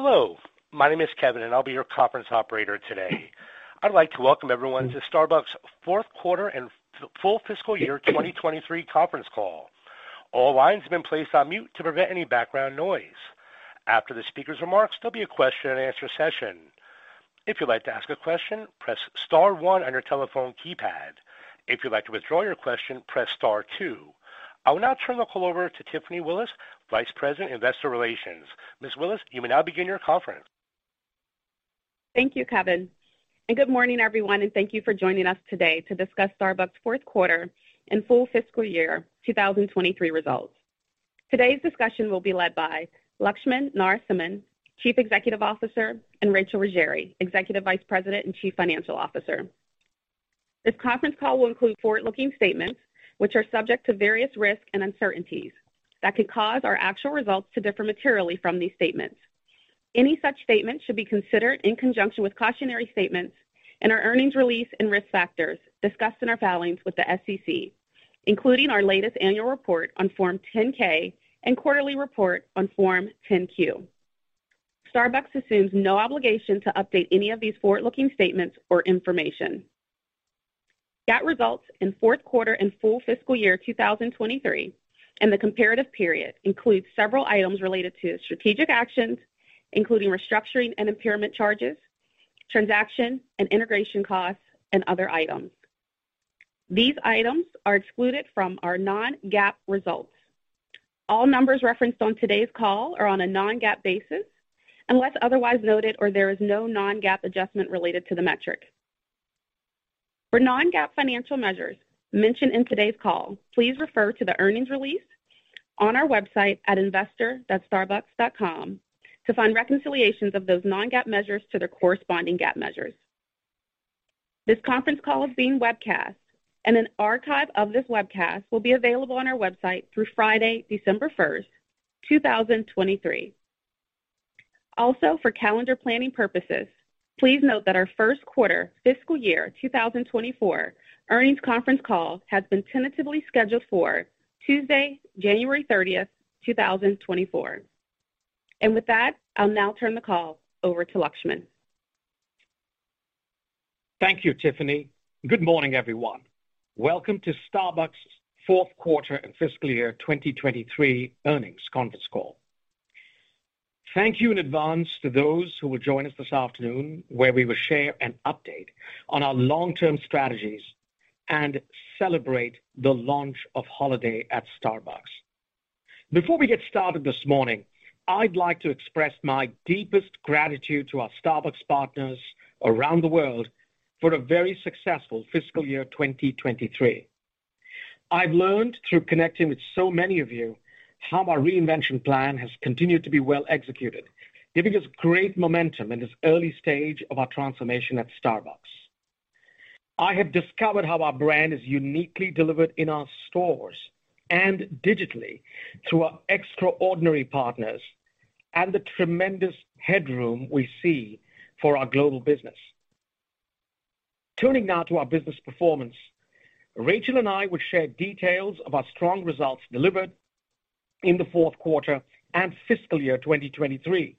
Hello, my name is Kevin, and I'll be your conference operator today. I'd like to welcome everyone to Starbucks' fourth quarter and full fiscal year 2023 conference call. All lines have been placed on mute to prevent any background noise. After the speaker's remarks, there'll be a question-and-answer session. If you'd like to ask a question, press star one on your telephone keypad. If you'd like to withdraw your question, press star two. I will now turn the call over to Tiffany Willis, Vice President, Investor Relations. Ms. Willis, you may now begin your conference. Thank you, Kevin, and good morning, everyone, and thank you for joining us today to discuss Starbucks' fourth quarter and full fiscal year 2023 results. Today's discussion will be led by Laxman Narasimhan, Chief Executive Officer, and Rachel Ruggeri, Executive Vice President and Chief Financial Officer. This conference call will include forward-looking statements, which are subject to various risks and uncertainties that could cause our actual results to differ materially from these statements. Any such statements should be considered in conjunction with cautionary statements in our earnings release and risk factors discussed in our filings with the SEC, including our latest annual report on Form 10-K and quarterly report on Form 10-Q. Starbucks assumes no obligation to update any of these forward-looking statements or information. GAAP results in fourth quarter and full fiscal year 2023 and the comparative period includes several items related to strategic actions, including restructuring and impairment charges, transaction and integration costs, and other items. These items are excluded from our non-GAAP results. All numbers referenced on today's call are on a non-GAAP basis, unless otherwise noted or there is no non-GAAP adjustment related to the metric. For non-GAAP financial measures mentioned in today's call, please refer to the earnings release on our website at investor.starbucks.com to find reconciliations of those non-GAAP measures to their corresponding GAAP measures. This conference call is being webcast, and an archive of this webcast will be available on our website through Friday, December 1st, 2023. Also, for calendar planning purposes, please note that our first quarter fiscal year 2024 earnings conference call has been tentatively scheduled for Tuesday, January 30th, 2024. With that, I'll now turn the call over to Laxman. Thank you, Tiffany. Good morning, everyone. Welcome to Starbucks' fourth quarter and fiscal year 2023 earnings conference call. Thank you in advance to those who will join us this afternoon, where we will share an update on our long-term strategies and celebrate the launch of holiday at Starbucks. Before we get started this morning, I'd like to express my deepest gratitude to our Starbucks partners around the world for a very successful fiscal year 2023. I've learned through connecting with so many of you, how our reinvention plan has continued to be well executed, giving us great momentum in this early stage of our transformation at Starbucks. I have discovered how our brand is uniquely delivered in our stores and digitally through our extraordinary partners and the tremendous headroom we see for our global business. Turning now to our business performance, Rachel and I will share details of our strong results delivered in the fourth quarter and fiscal year 2023.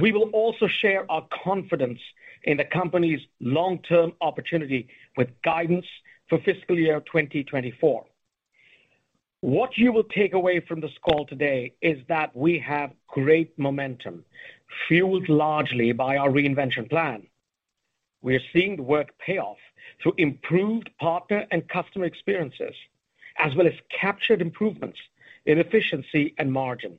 We will also share our confidence in the company's long-term opportunity with guidance for fiscal year 2024. What you will take away from this call today is that we have great momentum, fueled largely by our reinvention plan. We are seeing the work pay off through improved partner and customer experiences, as well as captured improvements in efficiency and margin.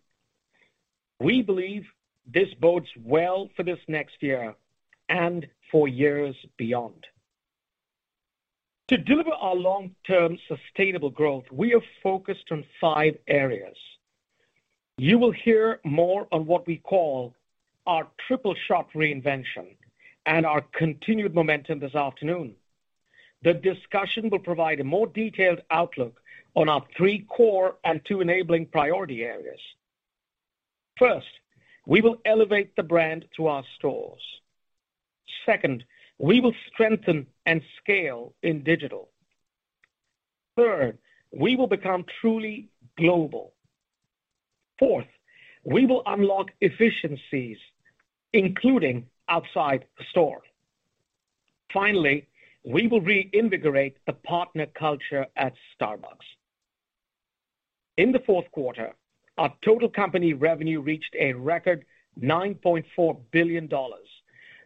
We believe this bodes well for this next year and for years beyond. To deliver our long-term sustainable growth, we are focused on five areas. You will hear more on what we call our Triple Shot Reinvention and our continued momentum this afternoon. The discussion will provide a more detailed outlook on our three core and two enabling priority areas. First, we will elevate the brand to our stores. Second, we will strengthen and scale in digital. Third, we will become truly global. Fourth, we will unlock efficiencies including outside the store. Finally, we will reinvigorate the partner culture at Starbucks. In the fourth quarter, our total company revenue reached a record $9.4 billion,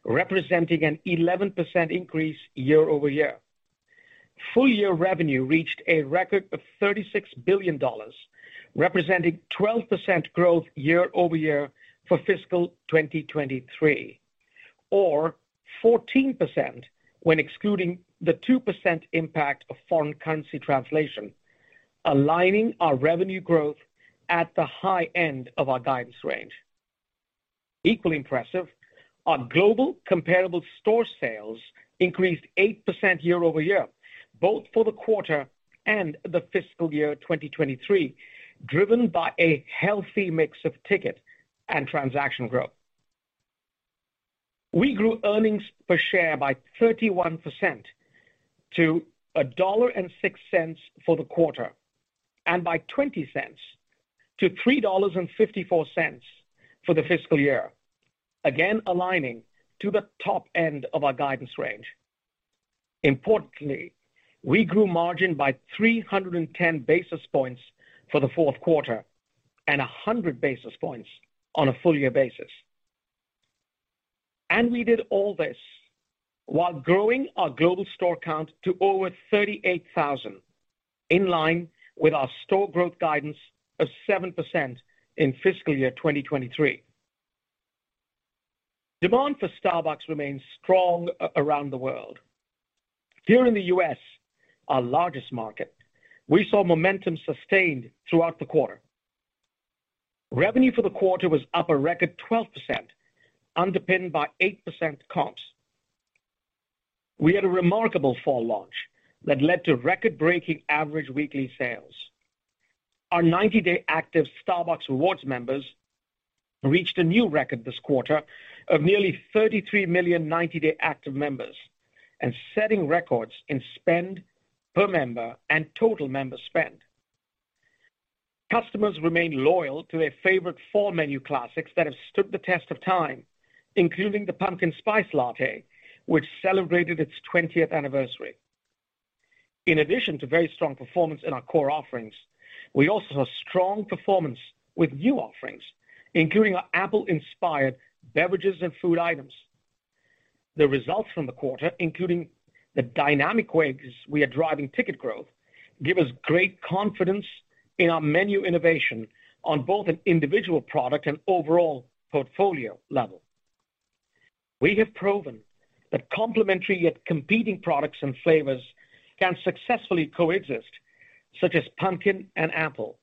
representing an 11% increase year-over-year. Full year revenue reached a record of $36 billion, representing 12% growth year-over-year for fiscal 2023, or 14% when excluding the 2% impact of foreign currency translation, aligning our revenue growth at the high end of our guidance range. Equally impressive, our global comparable store sales increased 8% year-over-year, both for the quarter and the fiscal year 2023, driven by a healthy mix of ticket and transaction growth. We grew earnings per share by 31% to $1.06 for the quarter, and by $0.20 to $3.54 for the fiscal year, again, aligning to the top end of our guidance range. Importantly, we grew margin by 310 basis points for the fourth quarter and 100 basis points on a full year basis. And we did all this while growing our global store count to over 38,000, in line with our store growth guidance of 7% in fiscal year 2023. Demand for Starbucks remains strong uh, around the world. Here in the U.S., our largest market, we saw momentum sustained throughout the quarter. Revenue for the quarter was up a record 12%, underpinned by 8% comps. We had a remarkable fall launch that led to record-breaking average weekly sales. Our 90-day active Starbucks Rewards members reached a new record this quarter of nearly 33 million 90-day active members, and setting records in spend per member and total member spend. Customers remain loyal to their favorite fall menu classics that have stood the test of time, including the Pumpkin Spice Latte, which celebrated its 20th anniversary. In addition to very strong performance in our core offerings, we also saw strong performance with new offerings, including our apple-inspired beverages and food items. The results from the quarter, including the dynamic ways we are driving ticket growth, give us great confidence in our menu innovation on both an individual product and overall portfolio level. We have proven that complementary yet competing products and flavors can successfully coexist, such as pumpkin and apple,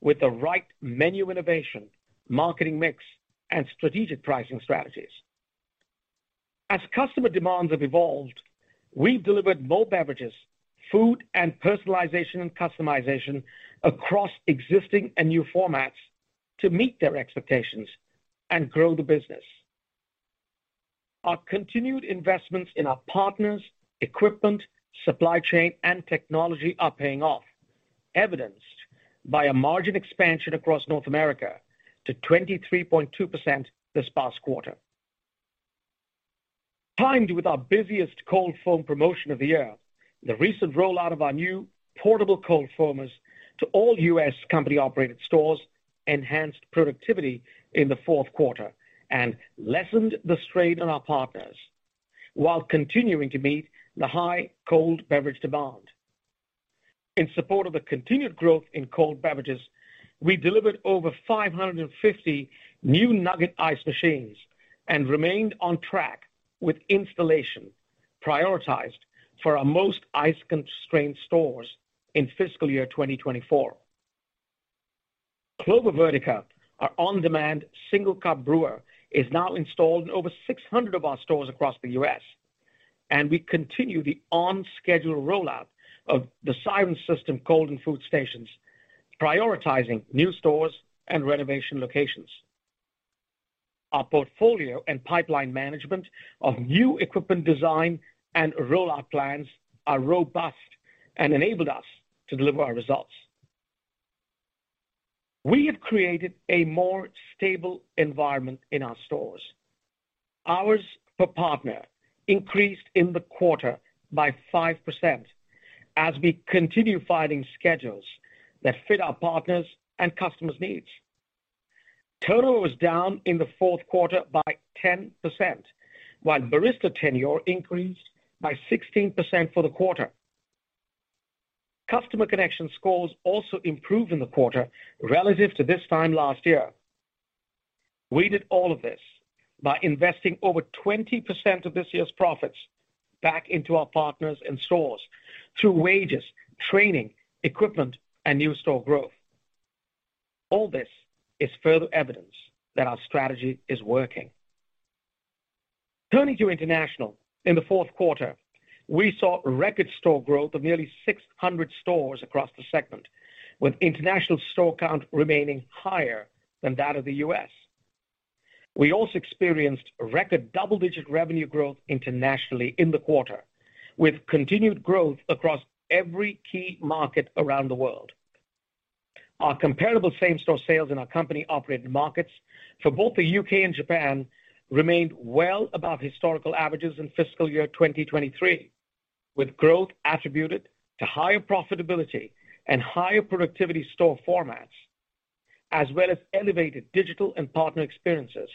with the right menu innovation, marketing mix, and strategic pricing strategies. As customer demands have evolved, we've delivered more beverages, food, and personalization and customization across existing and new formats to meet their expectations and grow the business. Our continued investments in our partners, equipment, supply chain, and technology are paying off, evidenced by a margin expansion across North America to 23.2% this past quarter. Timed with our busiest cold foam promotion of the year, the recent rollout of our new portable cold foamers to all U.S. company-operated stores enhanced productivity in the fourth quarter and lessened the strain on our partners, while continuing to meet the high cold beverage demand. In support of the continued growth in cold beverages, we delivered over 550 new nugget ice machines and remained on track with installation prioritized for our most ice-constrained stores in fiscal year 2024. Clover Vertica, our on-demand single cup brewer, is now installed in over 600 of our stores across the U.S., and we continue the on-schedule rollout of the Siren System cold and food stations, prioritizing new stores and renovation locations. Our portfolio and pipeline management of new equipment design and rollout plans are robust and enabled us to deliver our results. We have created a more stable environment in our stores, hours per partner increased in the quarter by 5% as we continue finding schedules that fit our partners' and customers' needs. Turnover was down in the fourth quarter by 10%, while barista tenure increased by 16% for the quarter. Customer connection scores also improved in the quarter relative to this time last year. We did all of this by investing over 20% of this year's profits back into our partners and stores through wages, training, equipment, and new store growth. All this is further evidence that our strategy is working. Turning to international, in the fourth quarter, we saw record store growth of nearly 600 stores across the segment, with international store count remaining higher than that of the U.S. We also experienced record double-digit revenue growth internationally in the quarter, with continued growth across every key market around the world. Our comparable same-store sales in our company-operated markets for both the U.K. and Japan remained well above historical averages in fiscal year 2023, with growth attributed to higher profitability and higher productivity store formats, as well as elevated digital and partner experiences.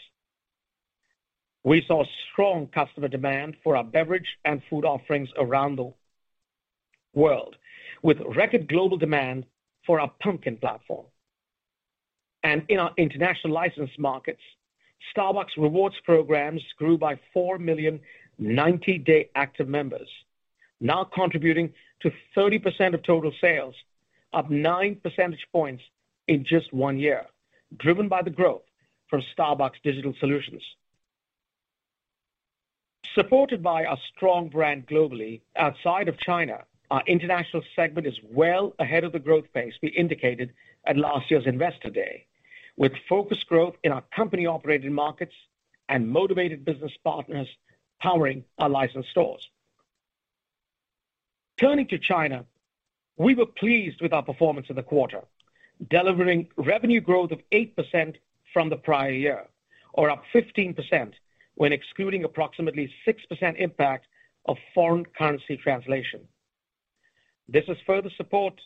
We saw strong customer demand for our beverage and food offerings around the world, with record global demand for our Pumpkin platform. And in our international licensed markets, Starbucks Rewards programs grew by 4 million 90-day active members, now contributing to 30% of total sales, up 9 percentage points in just one year, driven by the growth from Starbucks Digital Solutions. Supported by our strong brand globally outside of China, our international segment is well ahead of the growth pace we indicated at last year's Investor Day, with focused growth in our company-operated markets and motivated business partners powering our licensed stores. Turning to China, we were pleased with our performance in the quarter, delivering revenue growth of 8% from the prior year, or up 15% when excluding approximately 6% impact of foreign currency translation. This is further supported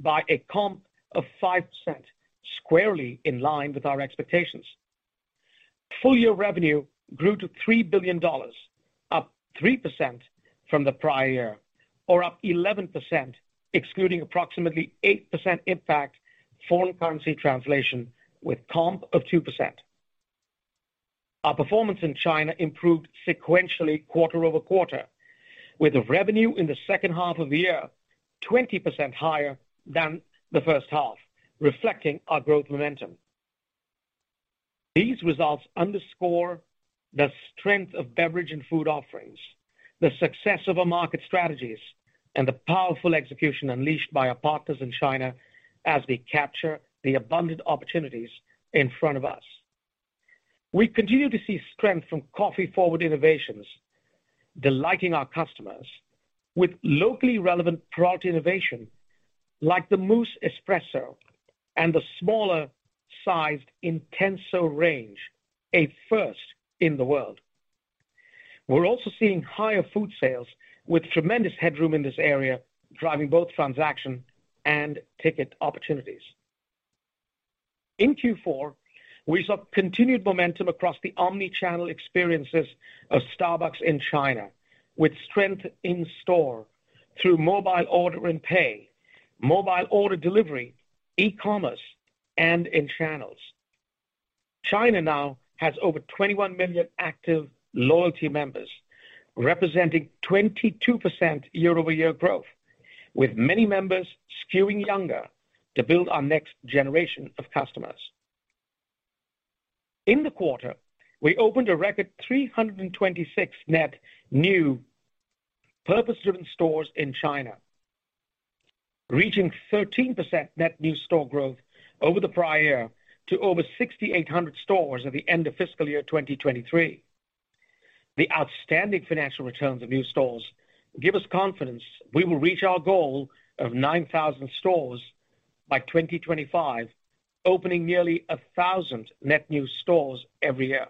by a comp of 5%, squarely in line with our expectations. Full-year revenue grew to $3 billion, up 3% from the prior year, or up 11% excluding approximately 8% impact foreign currency translation, with comp of 2%. Our performance in China improved sequentially quarter-over-quarter, with revenue in the second half of the year 20% higher than the first half, reflecting our growth momentum. These results underscore the strength of beverage and food offerings, the success of our market strategies, and the powerful execution unleashed by our partners in China as we capture the abundant opportunities in front of us. We continue to see strength from coffee-forward innovations, delighting our customers with locally relevant product innovation like the Mousse Espresso and the smaller-sized Intenso range, a first in the world. We're also seeing higher food sales with tremendous headroom in this area, driving both transaction and ticket opportunities. In Q4, we saw continued momentum across the omni-channel experiences of Starbucks in China, with strength in store through mobile order and pay, mobile order delivery, e-commerce, and in channels. China now has over 21 million active loyalty members, representing 22% year-over-year growth, with many members skewing younger to build our next generation of customers. In the quarter, we opened a record 326 net new purpose-driven stores in China, reaching 13% net new store growth over the prior year to over 6,800 stores at the end of fiscal year 2023. The outstanding financial returns of new stores give us confidence we will reach our goal of 9,000 stores by 2025, opening nearly 1,000 net new stores every year.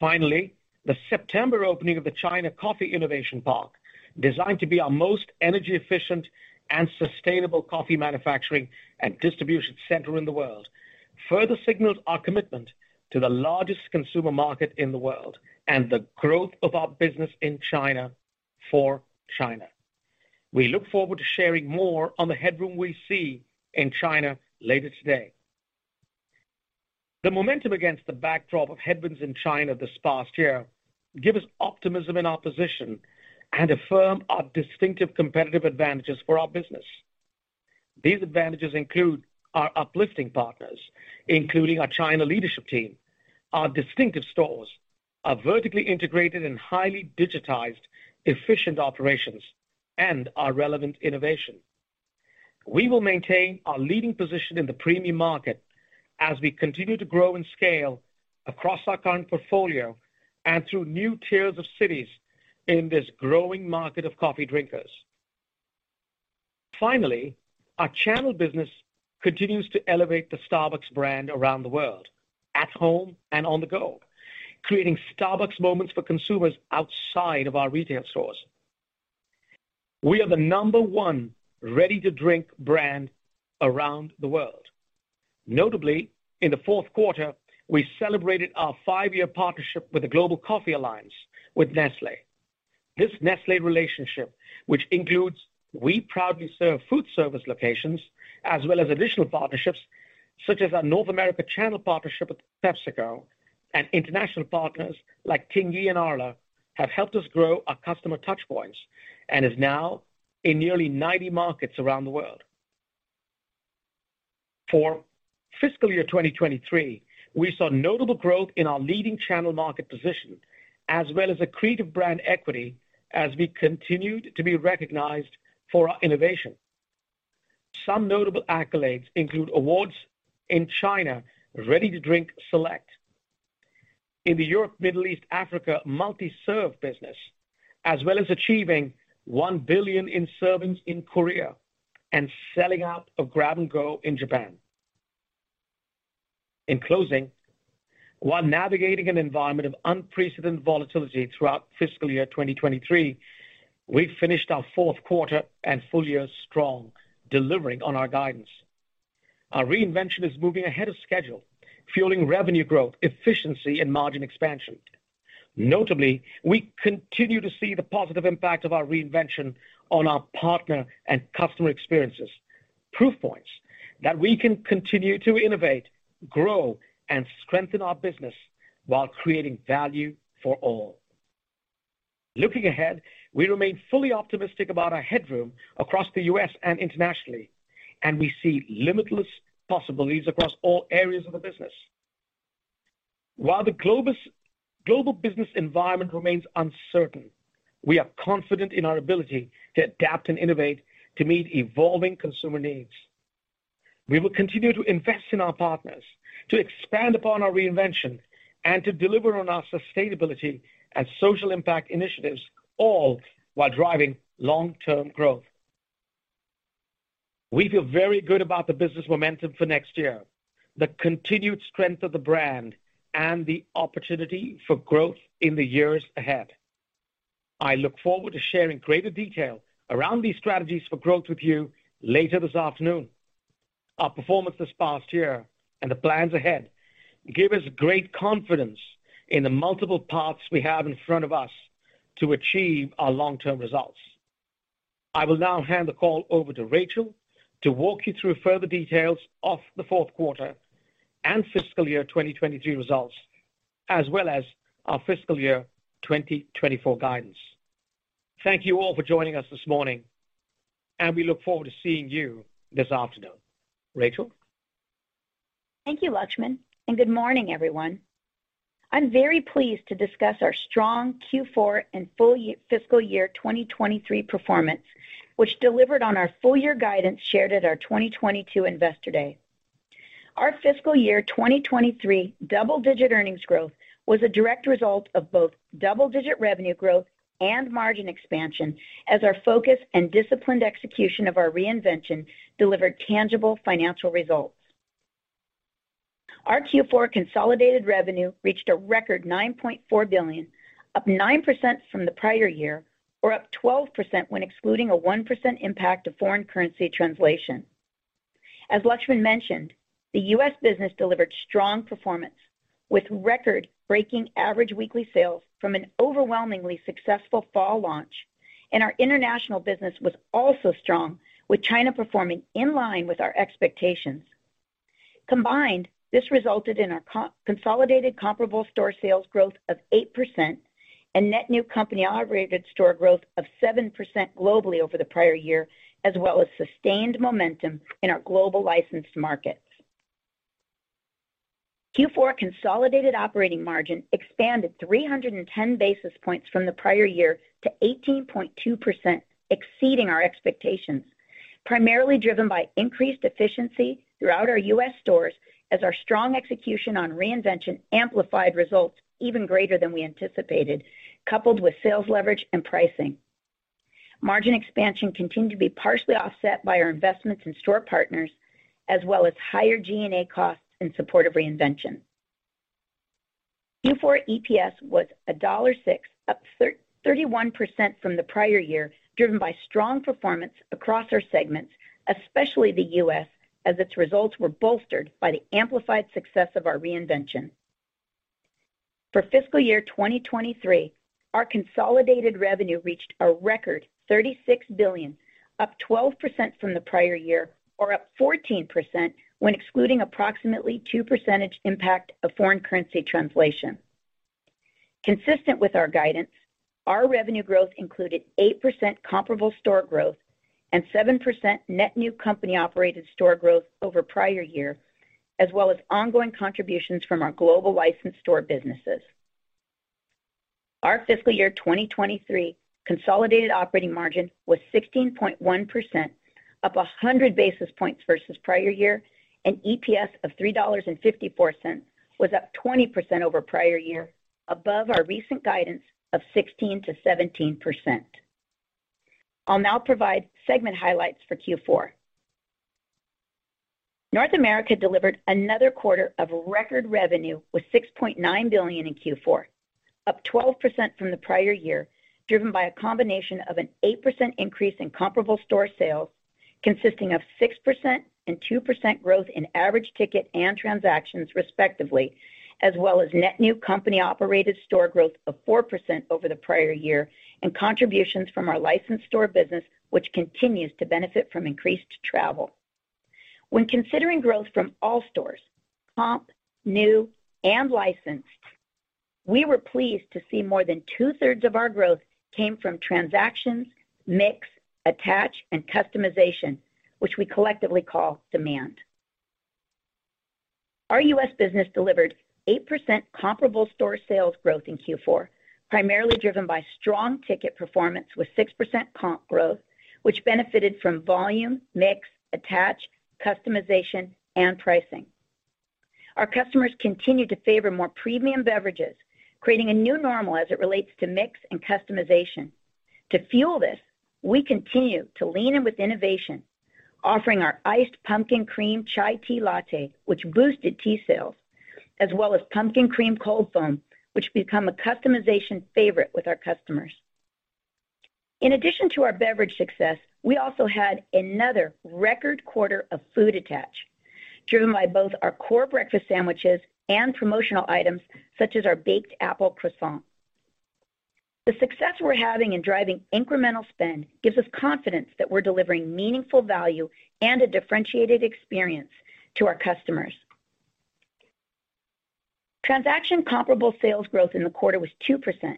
Finally, the September opening of the China Coffee Innovation Park, designed to be our most energy efficient and sustainable coffee manufacturing and distribution center in the world, further signals our commitment to the largest consumer market in the world and the growth of our business in China for China. We look forward to sharing more on the headroom we see in China later today. The momentum against the backdrop of headwinds in China this past year give us optimism in our position and affirm our distinctive competitive advantages for our business. These advantages include our uplifting partners, including our China leadership team, our distinctive stores, our vertically integrated and highly digitized efficient operations, and our relevant innovation. We will maintain our leading position in the premium market as we continue to grow and scale across our current portfolio and through new tiers of cities in this growing market of coffee drinkers. Finally, our channel business continues to elevate the Starbucks brand around the world, at home and on the go, creating Starbucks moments for consumers outside of our retail stores. We are the number one ready-to-drink brand around the world. Notably, in the fourth quarter, we celebrated our five-year partnership with the Global Coffee Alliance with Nestlé. This Nestlé relationship, which includes We Proudly Serve food service locations, as well as additional partnerships such as our North America channel partnership with PepsiCo and international partners like Tingyi and Arla, have helped us grow our customer touch points and is now in nearly 90 markets around the world. For fiscal year 2023, we saw notable growth in our leading channel market position, as well as accretive brand equity as we continued to be recognized for our innovation. Some notable accolades include awards in China Ready-to-Drink Select, in the Europe, Middle East, Africa multi-serve business, as well as achieving 1 billion in servings in Korea and selling out of grab-and-go in Japan. In closing, while navigating an environment of unprecedented volatility throughout fiscal year 2023, we finished our fourth quarter and full year strong, delivering on our guidance. Our reinvention is moving ahead of schedule, fueling revenue growth, efficiency, and margin expansion. Notably, we continue to see the positive impact of our reinvention on our partner and customer experiences, proof points that we can continue to innovate, grow, and strengthen our business while creating value for all. Looking ahead, we remain fully optimistic about our headroom across the U.S. and internationally, and we see limitless possibilities across all areas of the business. While the global business environment remains uncertain, we are confident in our ability to adapt and innovate to meet evolving consumer needs. We will continue to invest in our partners, to expand upon our reinvention, and to deliver on our sustainability and social impact initiatives, all while driving long-term growth. We feel very good about the business momentum for next year, the continued strength of the brand, and the opportunity for growth in the years ahead. I look forward to sharing greater detail around these strategies for growth with you later this afternoon. Our performance this past year and the plans ahead give us great confidence in the multiple paths we have in front of us to achieve our long-term results. I will now hand the call over to Rachel to walk you through further details of the fourth quarter and fiscal year 2023 results, as well as our fiscal year 2024 guidance. Thank you all for joining us this morning, and we look forward to seeing you this afternoon. Rachel? Thank you, Laxman, and good morning, everyone. I'm very pleased to discuss our strong Q4 and full fiscal year 2023 performance, which delivered on our full year guidance shared at our 2022 Investor Day. Our fiscal year 2023 double-digit earnings growth was a direct result of both double-digit revenue growth and margin expansion as our focus and disciplined execution of our reinvention delivered tangible financial results. Our Q4 consolidated revenue reached a record 9.4 billion, up 9% from the prior year, or up 12% when excluding a 1% impact of foreign currency translation. As Laxman mentioned, the U.S. business delivered strong performance with record-breaking average weekly sales from an overwhelmingly successful fall launch, and our international business was also strong, with China performing in line with our expectations. Combined, this resulted in our consolidated comparable store sales growth of 8% and net new company-operated store growth of 7% globally over the prior year, as well as sustained momentum in our global licensed markets. Q4 consolidated operating margin expanded 310 basis points from the prior year to 18.2%, exceeding our expectations, primarily driven by increased efficiency throughout our U.S. stores as our strong execution on reinvention amplified results even greater than we anticipated, coupled with sales leverage and pricing. Margin expansion continued to be partially offset by our investments in store partners, as well as higher G&A costs in support of reinvention. Q4 EPS was $1.06, up 31% from the prior year, driven by strong performance across our segments, especially the U.S., as its results were bolstered by the amplified success of our reinvention. For fiscal year 2023, our consolidated revenue reached a record 36 billion, up 12% from the prior year, or up 14% when excluding approximately 2% impact of foreign currency translation. Consistent with our guidance, our revenue growth included 8% comparable store growth and 7% net new company-operated store growth over prior year, as well as ongoing contributions from our global licensed store businesses. Our fiscal year 2023 consolidated operating margin was 16.1%, up 100 basis points versus prior year, and EPS of $3.54 was up 20% over prior year, above our recent guidance of 16%-17%. I'll now provide segment highlights for Q4. North America delivered another quarter of record revenue with $6.9 billion in Q4, up 12% from the prior year, driven by a combination of an 8% increase in comparable store sales, consisting of 6% and 2% growth in average ticket and transactions, respectively, as well as net new company-operated store growth of 4% over the prior year, and contributions from our licensed store business, which continues to benefit from increased travel. When considering growth from all stores, comp, new, and licensed, we were pleased to see more than two-thirds of our growth came from transactions, mix, attach, and customization, which we collectively call demand. Our U.S. business delivered 8% comparable store sales growth in Q4, primarily driven by strong ticket performance with 6% comp growth, which benefited from volume, mix, attach, customization, and pricing. Our customers continued to favor more premium beverages, creating a new normal as it relates to mix and customization. To fuel this, we continue to lean in with innovation, offering our iced pumpkin cream chai tea latte, which boosted tea sales, as well as pumpkin cream cold foam, which become a customization favorite with our customers. In addition to our beverage success, we also had another record quarter of food attach, driven by both our core breakfast sandwiches and promotional items, such as our baked apple croissant. The success we're having in driving incremental spend gives us confidence that we're delivering meaningful value and a differentiated experience to our customers. Transaction comparable sales growth in the quarter was 2%,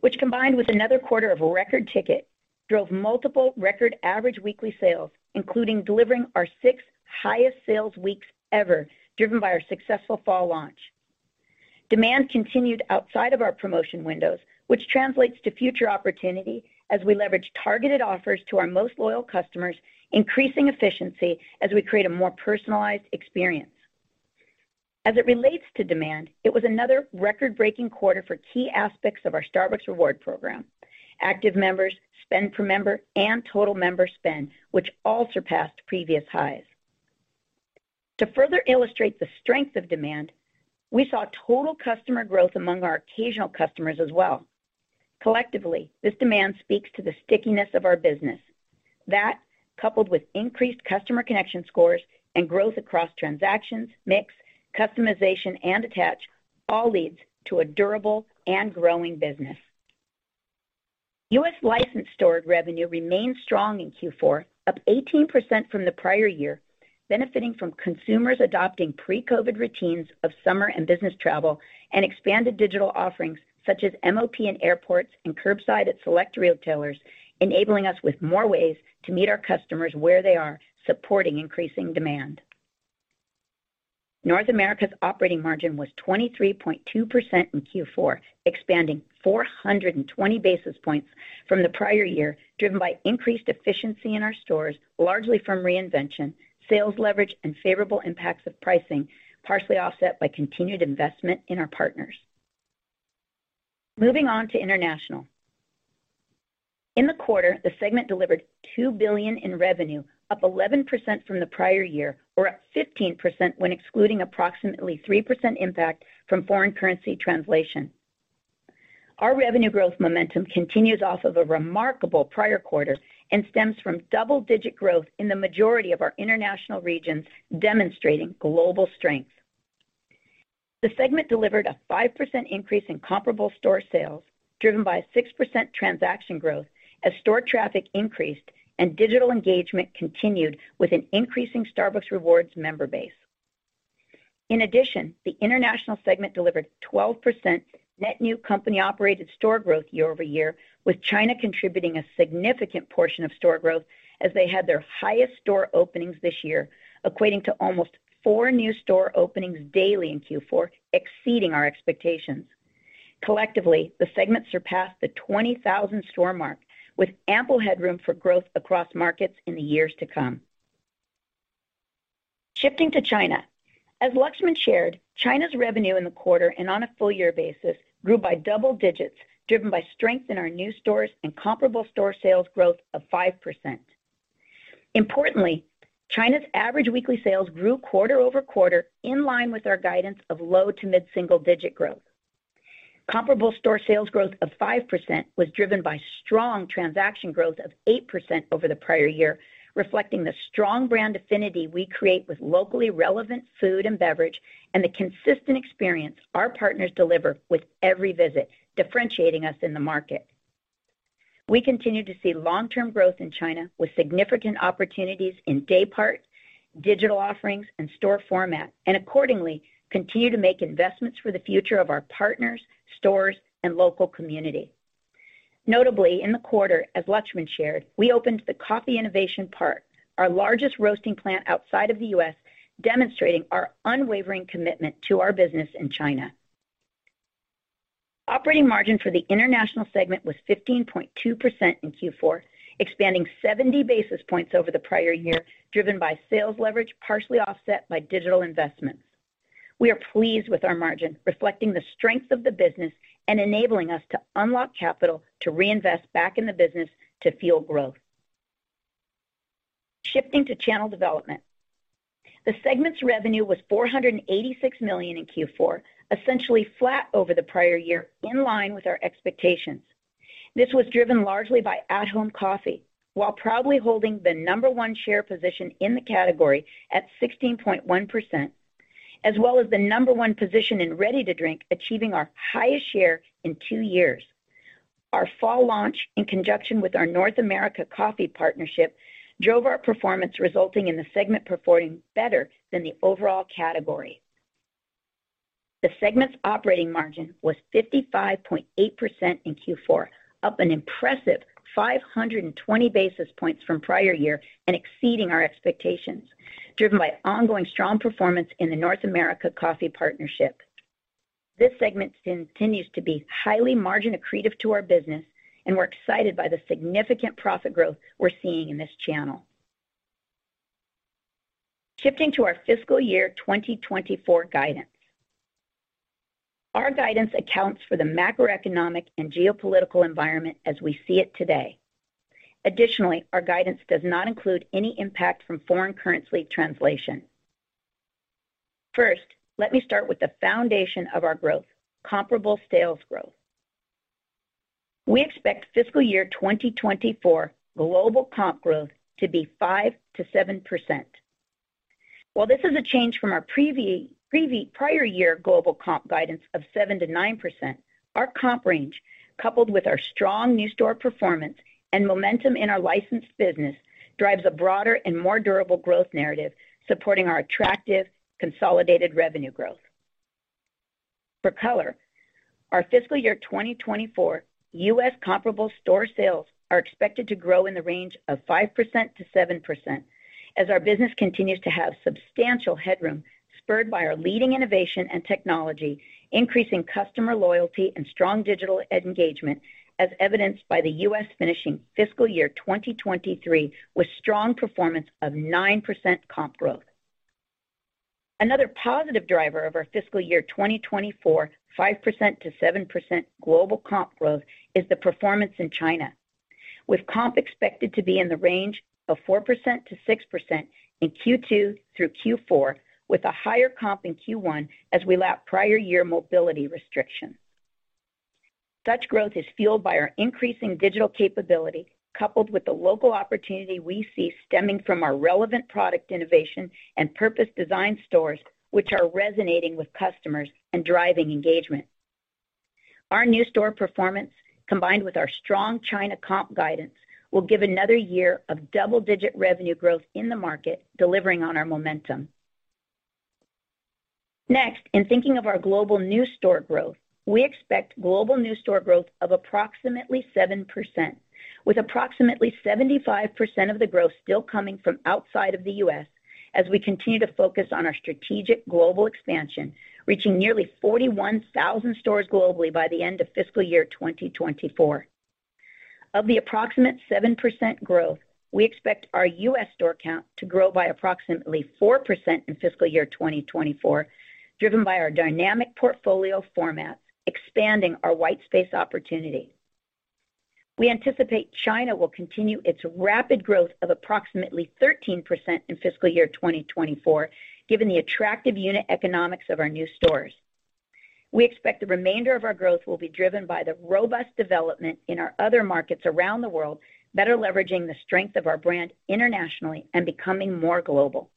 which, combined with another quarter of record ticket, drove multiple record average weekly sales, including delivering our sixth highest sales weeks ever, driven by our successful fall launch. Demand continued outside of our promotion windows, which translates to future opportunity as we leverage targeted offers to our most loyal customers, increasing efficiency as we create a more personalized experience. As it relates to demand, it was another record-breaking quarter for key aspects of our Starbucks Rewards program: active members, spend per member, and total member spend, which all surpassed previous highs. To further illustrate the strength of demand, we saw total customer growth among our occasional customers as well. Collectively, this demand speaks to the stickiness of our business. That, coupled with increased customer connection scores and growth across transactions, mix, customization, and attach, all leads to a durable and growing business. U.S. licensed store revenue remained strong in Q4, up 18% from the prior year, benefiting from consumers adopting pre-COVID routines of summer and business travel and expanded digital offerings such as MOP in airports and curbside at select retailers, enabling us with more ways to meet our customers where they are, supporting increasing demand. North America's operating margin was 23.2% in Q4, expanding 420 basis points from the prior year, driven by increased efficiency in our stores, largely from reinvention, sales leverage, and favorable impacts of pricing, partially offset by continued investment in our partners. Moving on to international. In the quarter, the segment delivered 2 billion in revenue, up 11% from the prior year, or up 15% when excluding approximately 3% impact from foreign currency translation. Our revenue growth momentum continues off of a remarkable prior quarter and stems from double-digit growth in the majority of our international regions, demonstrating global strength. The segment delivered a 5% increase in comparable store sales, driven by a 6% transaction growth as store traffic increased and digital engagement continued with an increasing Starbucks Rewards member base. In addition, the international segment delivered 12% net new company-operated store growth year-over-year, with China contributing a significant portion of store growth as they had their highest store openings this year, equating to almost four new store openings daily in Q4, exceeding our expectations. Collectively, the segment surpassed the 20,000 store mark with ample headroom for growth across markets in the years to come. Shifting to China. As Laxman shared, China's revenue in the quarter and on a full year basis grew by double digits, driven by strength in our new stores and comparable store sales growth of 5%. Importantly, China's average weekly sales grew quarter-over-quarter in line with our guidance of low to mid-single digit growth. Comparable store sales growth of 5% was driven by strong transaction growth of 8% over the prior year, reflecting the strong brand affinity we create with locally relevant food and beverage and the consistent experience our partners deliver with every visit, differentiating us in the market. We continue to see long-term growth in China with significant opportunities in day part, digital offerings, and store format, and accordingly, continue to make investments for the future of our partners, stores, and local community. Notably, in the quarter, as Laxman shared, we opened the Coffee Innovation Park, our largest roasting plant outside of the U.S., demonstrating our unwavering commitment to our business in China. Operating margin for the international segment was 15.2% in Q4, expanding 70 basis points over the prior year, driven by sales leverage, partially offset by digital investments. We are pleased with our margin, reflecting the strength of the business and enabling us to unlock capital to reinvest back in the business to fuel growth. Shifting to channel development. The segment's revenue was 486 million in Q4, essentially flat over the prior year, in line with our expectations. This was driven largely by at-home coffee, while proudly holding the number one share position in the category at 16.1%, as well as the number one position in ready-to-drink, achieving our highest share in two years. Our fall launch, in conjunction with our North America Coffee partnership, drove our performance, resulting in the segment performing better than the overall category. The segment's operating margin was 55.8% in Q4, up an impressive 520 basis points from prior year and exceeding our expectations, driven by ongoing strong performance in the North America Coffee partnership. This segment continues to be highly margin accretive to our business, and we're excited by the significant profit growth we're seeing in this channel. Shifting to our fiscal year 2024 guidance. Our guidance accounts for the macroeconomic and geopolitical environment as we see it today. Additionally, our guidance does not include any impact from foreign currency translation. First, let me start with the foundation of our growth, comparable sales growth. We expect fiscal year 2024 global comp growth to be 5%-7%. While this is a change from our prior year global comp guidance of 7%-9%, our comp range, coupled with our strong new store performance and momentum in our licensed business, drives a broader and more durable growth narrative supporting our attractive consolidated revenue growth. For color, our fiscal year 2024 U.S. comparable store sales are expected to grow in the range of 5%-7% as our business continues to have substantial headroom spurred by our leading innovation and technology, increasing customer loyalty and strong digital engagement, as evidenced by the U.S. finishing fiscal year 2023 with strong performance of 9% comp growth. Another positive driver of our fiscal year 2024 5% to 7% global comp growth is the performance in China, with comp expected to be in the range of 4% to 6% in Q2 through Q4, with a higher comp in Q1 as we lap prior year mobility restrictions. Such growth is fueled by our increasing digital capability, coupled with the local opportunity we see stemming from our relevant product innovation and purpose design stores, which are resonating with customers and driving engagement. Our new store performance, combined with our strong China comp guidance, will give another year of double-digit revenue growth in the market, delivering on our momentum. Next, in thinking of our global new store growth, we expect global new store growth of approximately 7%, with approximately 75% of the growth still coming from outside of the U.S. as we continue to focus on our strategic global expansion, reaching nearly 41,000 stores globally by the end of fiscal year 2024. Of the approximate 7% growth, we expect our U.S. store count to grow by approximately 4% in fiscal year 2024, driven by our dynamic portfolio formats, expanding our white space opportunity. We anticipate China will continue its rapid growth of approximately 13% in fiscal year 2024, given the attractive unit economics of our new stores. We expect the remainder of our growth will be driven by the robust development in our other markets around the world, better leveraging the strength of our brand internationally and becoming more global.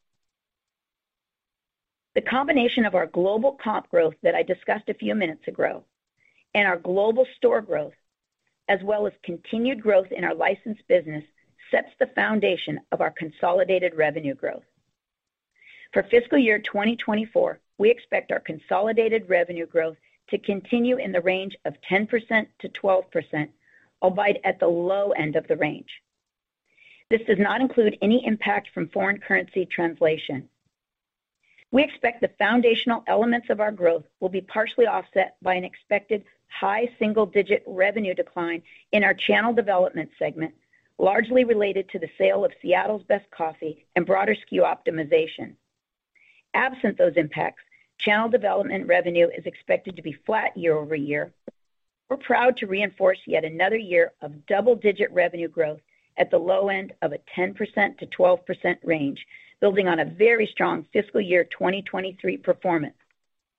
The combination of our global comp growth that I discussed a few minutes ago and our global store growth, as well as continued growth in our licensed business, sets the foundation of our consolidated revenue growth. For fiscal year 2024, we expect our consolidated revenue growth to continue in the range of 10%-12%, albeit at the low end of the range. This does not include any impact from foreign currency translation. We expect the foundational elements of our growth will be partially offset by an expected high single-digit revenue decline in our channel development segment, largely related to the sale of Seattle's Best Coffee and broader SKU optimization. Absent those impacts, channel development revenue is expected to be flat year-over-year. We're proud to reinforce yet another year of double-digit revenue growth at the low end of a 10%-12% range, building on a very strong fiscal year 2023 performance,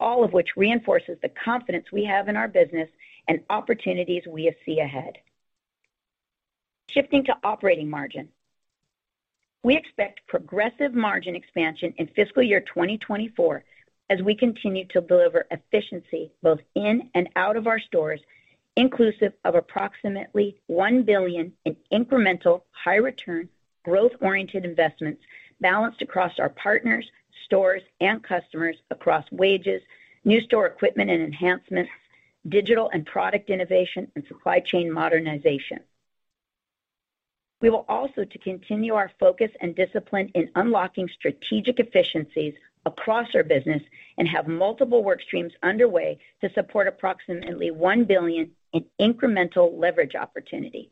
all of which reinforces the confidence we have in our business and opportunities we see ahead. Shifting to operating margin. We expect progressive margin expansion in fiscal year 2024 as we continue to deliver efficiency both in and out of our stores, inclusive of approximately 1 billion in incremental high return, growth-oriented investments balanced across our partners, stores, and customers across wages, new store equipment and enhancements, digital and product innovation, and supply chain modernization. We will also to continue our focus and discipline in unlocking strategic efficiencies across our business and have multiple work streams underway to support approximately 1 billion in incremental leverage opportunity.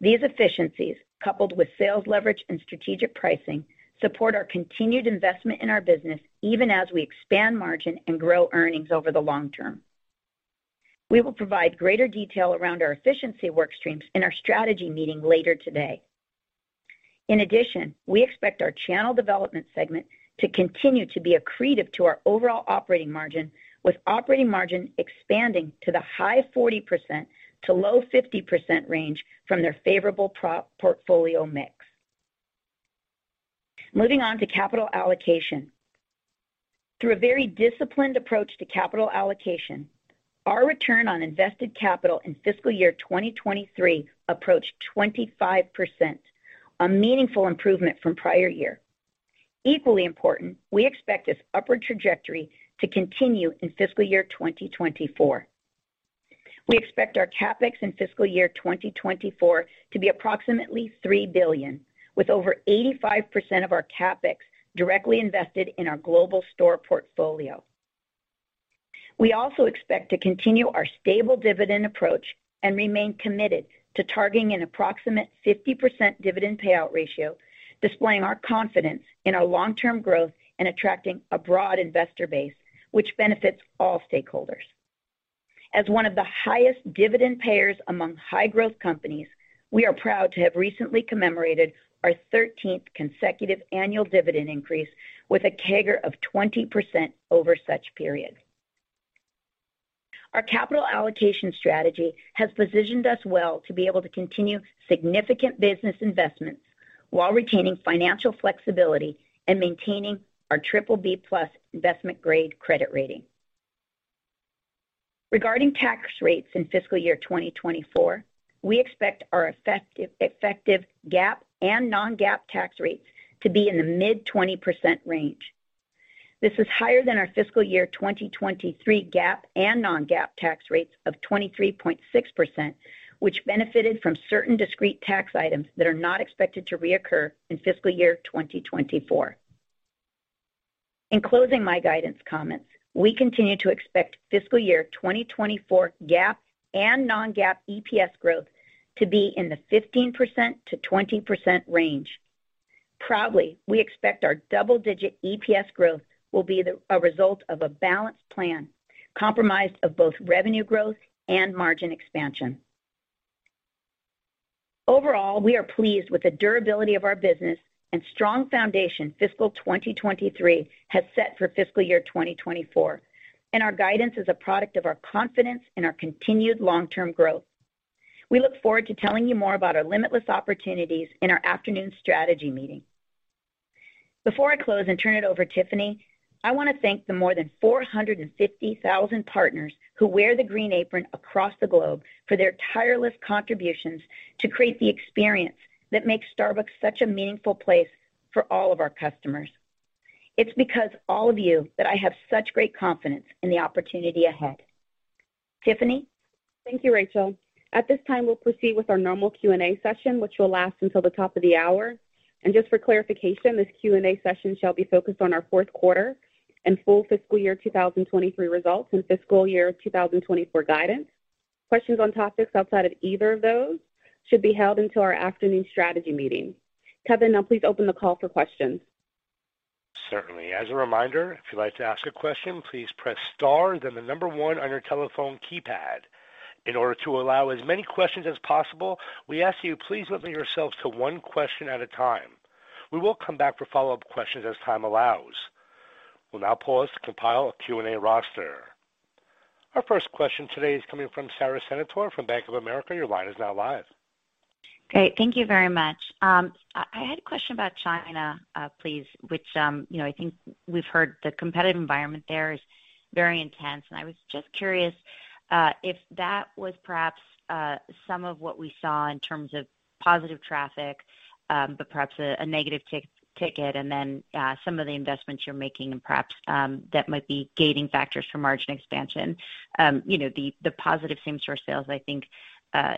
These efficiencies, coupled with sales leverage and strategic pricing, support our continued investment in our business even as we expand margin and grow earnings over the long term. We will provide greater detail around our efficiency work streams in our strategy meeting later today. In addition, we expect our channel development segment to continue to be accretive to our overall operating margin, with operating margin expanding to the high 40% to low 50% range from their favorable portfolio mix. Moving on to capital allocation. Through a very disciplined approach to capital allocation, our return on invested capital in fiscal year 2023 approached 25%, a meaningful improvement from prior year. Equally important, we expect this upward trajectory to continue in fiscal year 2024. We expect our CapEx in fiscal year 2024 to be approximately $3 billion, with over 85% of our CapEx directly invested in our global store portfolio. We also expect to continue our stable dividend approach and remain committed to targeting an approximate 50% dividend payout ratio, displaying our confidence in our long-term growth and attracting a broad investor base, which benefits all stakeholders. As one of the highest dividend payers among high-growth companies, we are proud to have recently commemorated our 13th consecutive annual dividend increase with a CAGR of 20% over such period. Our capital allocation strategy has positioned us well to be able to continue significant business investments while retaining financial flexibility and maintaining our BBB+ investment grade credit rating. Regarding tax rates in fiscal year 2024, we expect our effective GAAP and non-GAAP tax rates to be in the mid-20% range. This is higher than our fiscal year 2023 GAAP and non-GAAP tax rates of 23.6%, which benefited from certain discrete tax items that are not expected to reoccur in fiscal year 2024. In closing my guidance comments, we continue to expect fiscal year 2024 GAAP and non-GAAP EPS growth to be in the 15%-20% range. Proudly, we expect our double-digit EPS growth will be a result of a balanced plan, comprised of both revenue growth and margin expansion. Overall, we are pleased with the durability of our business and strong foundation fiscal 2023 has set for fiscal year 2024, and our guidance is a product of our confidence in our continued long-term growth. We look forward to telling you more about our limitless opportunities in our afternoon strategy meeting. Before I close and turn it over to Tiffany, I want to thank the more than 450,000 partners who wear the green apron across the globe for their tireless contributions to create the experience that makes Starbucks such a meaningful place for all of our customers. It's because all of you that I have such great confidence in the opportunity ahead. Tiffany? Thank you, Rachel. At this time, we'll proceed with our normal Q&A session, which will last until the top of the hour. And Just for clarification, this Q&A session shall be focused on our fourth quarter and full fiscal year 2023 results and fiscal year 2024 guidance. Questions on topics outside of either of those should be held until our afternoon strategy meeting. Kevin, now please open the call for questions. Certainly. As a reminder, if you'd like to ask a question, please press star, then the number one on your telephone keypad. In order to allow as many questions as possible, we ask you please limit yourselves to one question at a time. We will come back for follow-up questions as time allows. We'll now pause to compile a Q&A roster. Our first question today is coming from Sara Senatore from Bank of America. Your line is now live. Great. Thank you very much. Um, I had a question about China, uh, please, which, um, you know, I think we've heard the competitive environment there is very intense. And I was just curious Uh, if that was perhaps uh, some of what we saw in terms of positive traffic, um, but perhaps a negative ticket, and then uh, some of the investments you're making and perhaps um, that might be gating factors for margin expansion. Um, you know, the positive same-store sales, I think,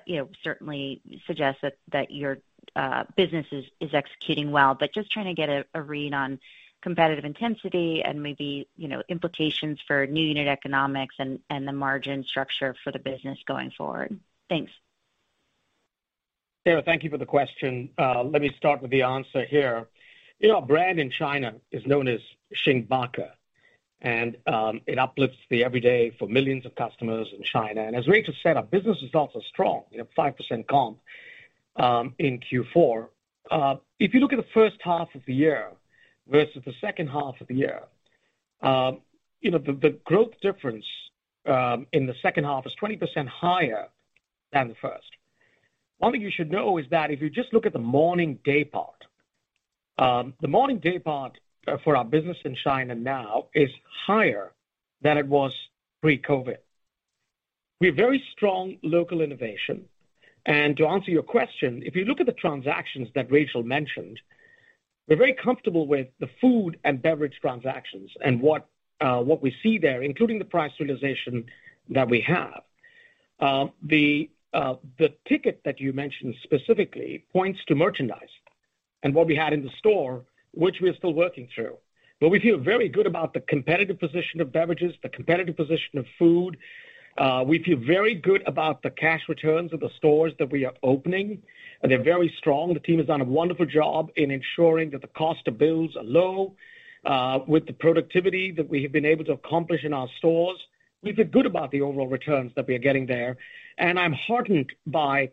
you know, certainly suggests that your business is executing well. But just trying to get a read on competitive intensity and maybe, you know, implications for new unit economics and the margin structure for the business going forward. Thanks. Sara, thank you for the question. Uh, let me start with the answer here. You know, our brand in China is known as Xing Ba Ke, and um, it uplifts the everyday for millions of customers in China. And as Rachel said, our business results are strong, you know, 5% comp um, in Q4. Uh, if you look at the first half of the year, versus the second half of the year, um, you know, the growth difference um, in the second half is 20% higher than the first. One thing you should know is that if you just look at the morning day part, um, the morning day part uh, for our business in China now is higher than it was pre-COVID. We have very strong local innovation. And to answer your question, if you look at the transactions that Rachel mentioned, we're very comfortable with the food and beverage transactions and what uh what we see there, including the price realization that we have. The the ticket that you mentioned specifically points to merchandise and what we had in the store, which we are still working through. But we feel very good about the competitive position of beverages, the competitive position of food. Uh, we feel very good about the cash returns of the stores that we are opening. They're very strong. The team has done a wonderful job in ensuring that the cost of builds are low. Uh, with the productivity that we have been able to accomplish in our stores, we feel good about the overall returns that we are getting there. And I'm heartened by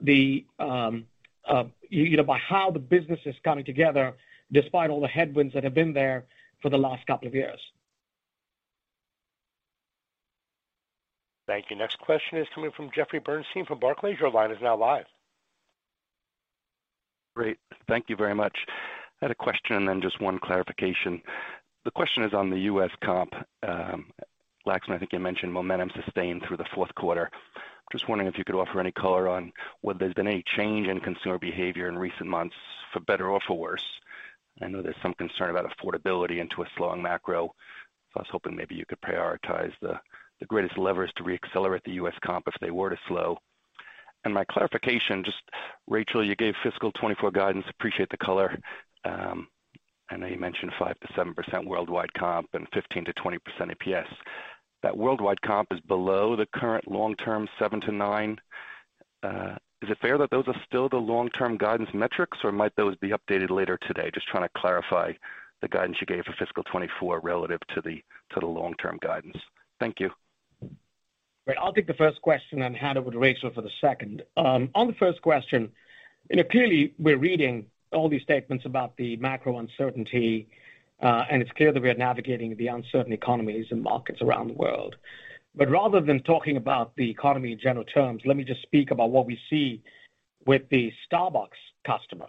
the, um, uh, you know, by how the business is coming together despite all the headwinds that have been there for the last couple of years. Thank you. Next question is coming from Jeffrey Bernstein from Barclays. Your line is now live. Great. Thank you very much. I had a question and then just one clarification. The question is on the U.S. comp. Um, Laxman, I think you mentioned momentum sustained through the fourth quarter. Just wondering if you could offer any color on whether there's been any change in consumer behavior in recent months, for better or for worse. I know there's some concern about affordability into a slowing macro, so I was hoping maybe you could prioritize the greatest levers to reaccelerate the U.S. comp if they were to slow. And my clarification, just Rachel, you gave fiscal 2024 guidance. Appreciate the color. Um, I know you mentioned 5%-7% worldwide comp and 15%-20% EPS. That worldwide comp is below the current long-term 7%-9%. Uh, is it fair that those are still the long-term guidance metrics, or might those be updated later today? Just trying to clarify the guidance you gave for fiscal 2024 relative to the long-term guidance. Thank you. Great. I'll take the first question and hand over to Rachel for the second. Um, on the first question, you know, clearly we're reading all these statements about the macro uncertainty, uh, and it's clear that we are navigating the uncertain economies and markets around the world. But rather than talking about the economy in general terms, let me just speak about what we see with the Starbucks customer.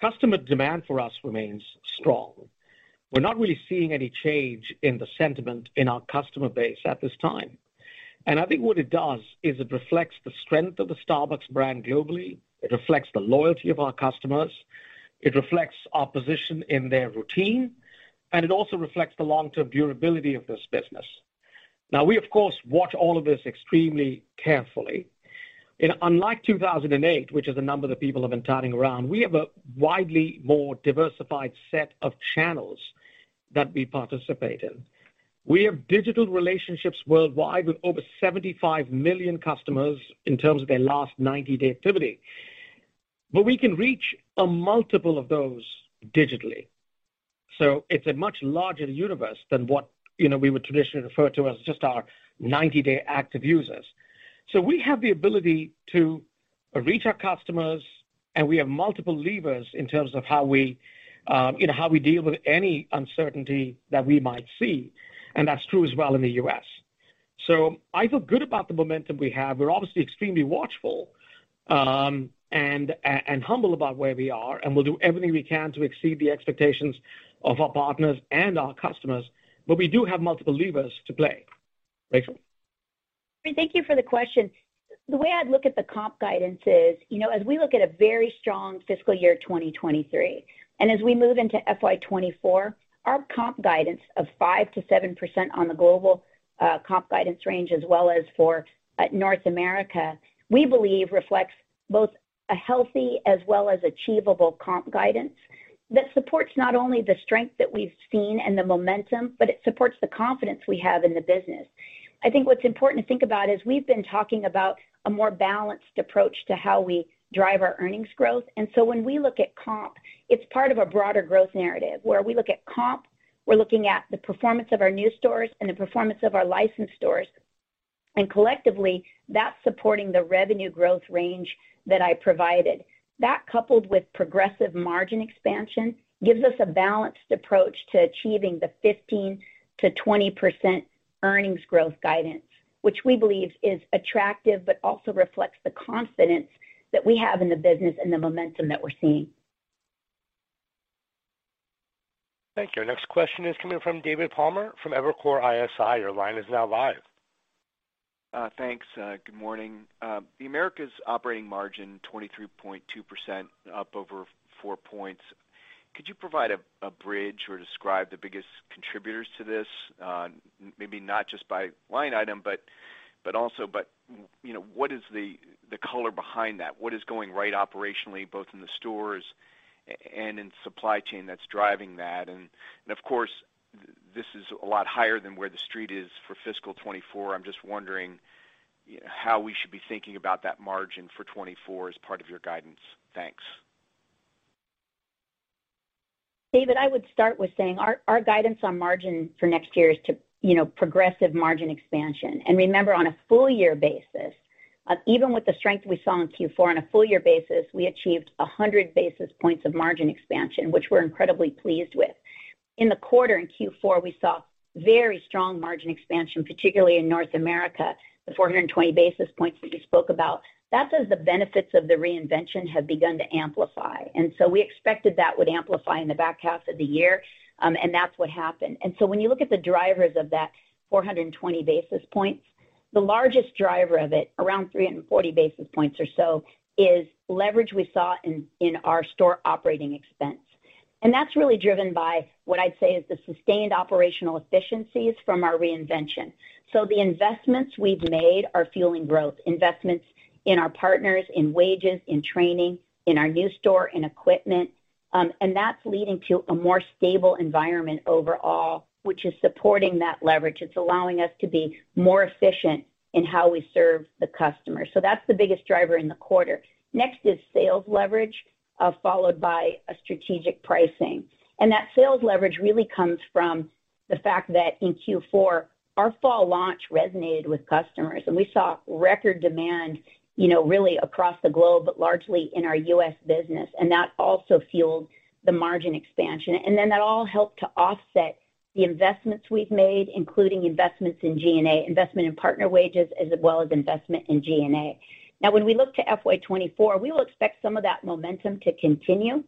Customer demand for us remains strong. We're not really seeing any change in the sentiment in our customer base at this time. I think what it does is it reflects the strength of the Starbucks brand globally. It reflects the loyalty of our customers. It reflects our position in their routine, and it also reflects the long-term durability of this business. Now, we, of course, watch all of this extremely carefully. Unlike 2008, which is a number that people have been touting around, we have a widely more diversified set of channels that we participate in. We have digital relationships worldwide with over 75 million customers in terms of their last 90-day activity. But we can reach a multiple of those digitally. So it's a much larger universe than what, you know, we would traditionally refer to as just our 90-day active users. So we have the ability to reach our customers, and we have multiple levers in terms of how we, um, you know, how we deal with any uncertainty that we might see, and that's true as well in the U.S. So I feel good about the momentum we have. We're obviously extremely watchful, um, and humble about where we are, and we'll do everything we can to exceed the expectations of our partners and our customers. But we do have multiple levers to play. Rachel? Thank you for the question. The way I'd look at the comp guidance is, you know, as we look at a very strong fiscal year 2023, and as we move into FY 2024, our comp guidance of 5%-7% on the global uh, comp guidance range as well as for uh, North America, we believe reflects both a healthy as well as achievable comp guidance that supports not only the strength that we've seen and the momentum, but it supports the confidence we have in the business. I think what's important to think about is we've been talking about a more balanced approach to how we drive our earnings growth. And so when we look at comp, it's part of a broader growth narrative. Where we look at comp, we're looking at the performance of our new stores and the performance of our licensed stores. And collectively, that's supporting the revenue growth range that I provided. That coupled with progressive margin expansion gives us a balanced approach to achieving the 15%-20% earnings growth guidance, which we believe is attractive, but also reflects the confidence that we have in the business and the momentum that we're seeing. Thank you. Our next question is coming from David Palmer from Evercore ISI. Your line is now live. Uh, thanks. Uh, good morning. Uh, the Americas operating margin 23.2% up over 4 points. Could you provide a bridge or describe the biggest contributors to this? Maybe not just by line item, but also, but you know, what is the the color behind that? What is going right operationally, both in the stores and in supply chain that's driving that? And and of course, this is a lot higher than where the street is for fiscal 2024. I'm just wondering how we should be thinking about that margin for 2024 as part of your guidance. Thanks. David, I would start with saying our our guidance on margin for next year is to, you know, progressive margin expansion. And remember, on a full year basis, uh, even with the strength we saw in Q4, on a full year basis, we achieved 100 basis points of margin expansion, which we're incredibly pleased with. In the quarter, in Q4, we saw very strong margin expansion, particularly in North America, the 420 basis points that you spoke about. That's as the benefits of the reinvention have begun to amplify. And so we expected that would amplify in the back half of the year, Um, and that's what happened. And so when you look at the drivers of that 420 basis points, the largest driver of it, around 340 basis points or so, is leverage we saw in our store operating expense. And that's really driven by what I'd say is the sustained operational efficiencies from our reinvention. So the investments we've made are fueling growth, investments in our partners, in wages, in training, in our new store, in equipment, Um, and that's leading to a more stable environment overall, which is supporting that leverage. It's allowing us to be more efficient in how we serve the customer. So that's the biggest driver in the quarter. Next is sales leverage, uh, followed by a strategic pricing. And that sales leverage really comes from the fact that in Q4, our fall launch resonated with customers, and we saw record demand, you know, really across the globe, but largely in our U.S. business, and that also fueled the margin expansion. And then that all helped to offset the investments we've made, including investments in G&A, investment in partner wages, as well as investment in G&A. Now, when we look to FY 2024, we will expect some of that momentum to continue,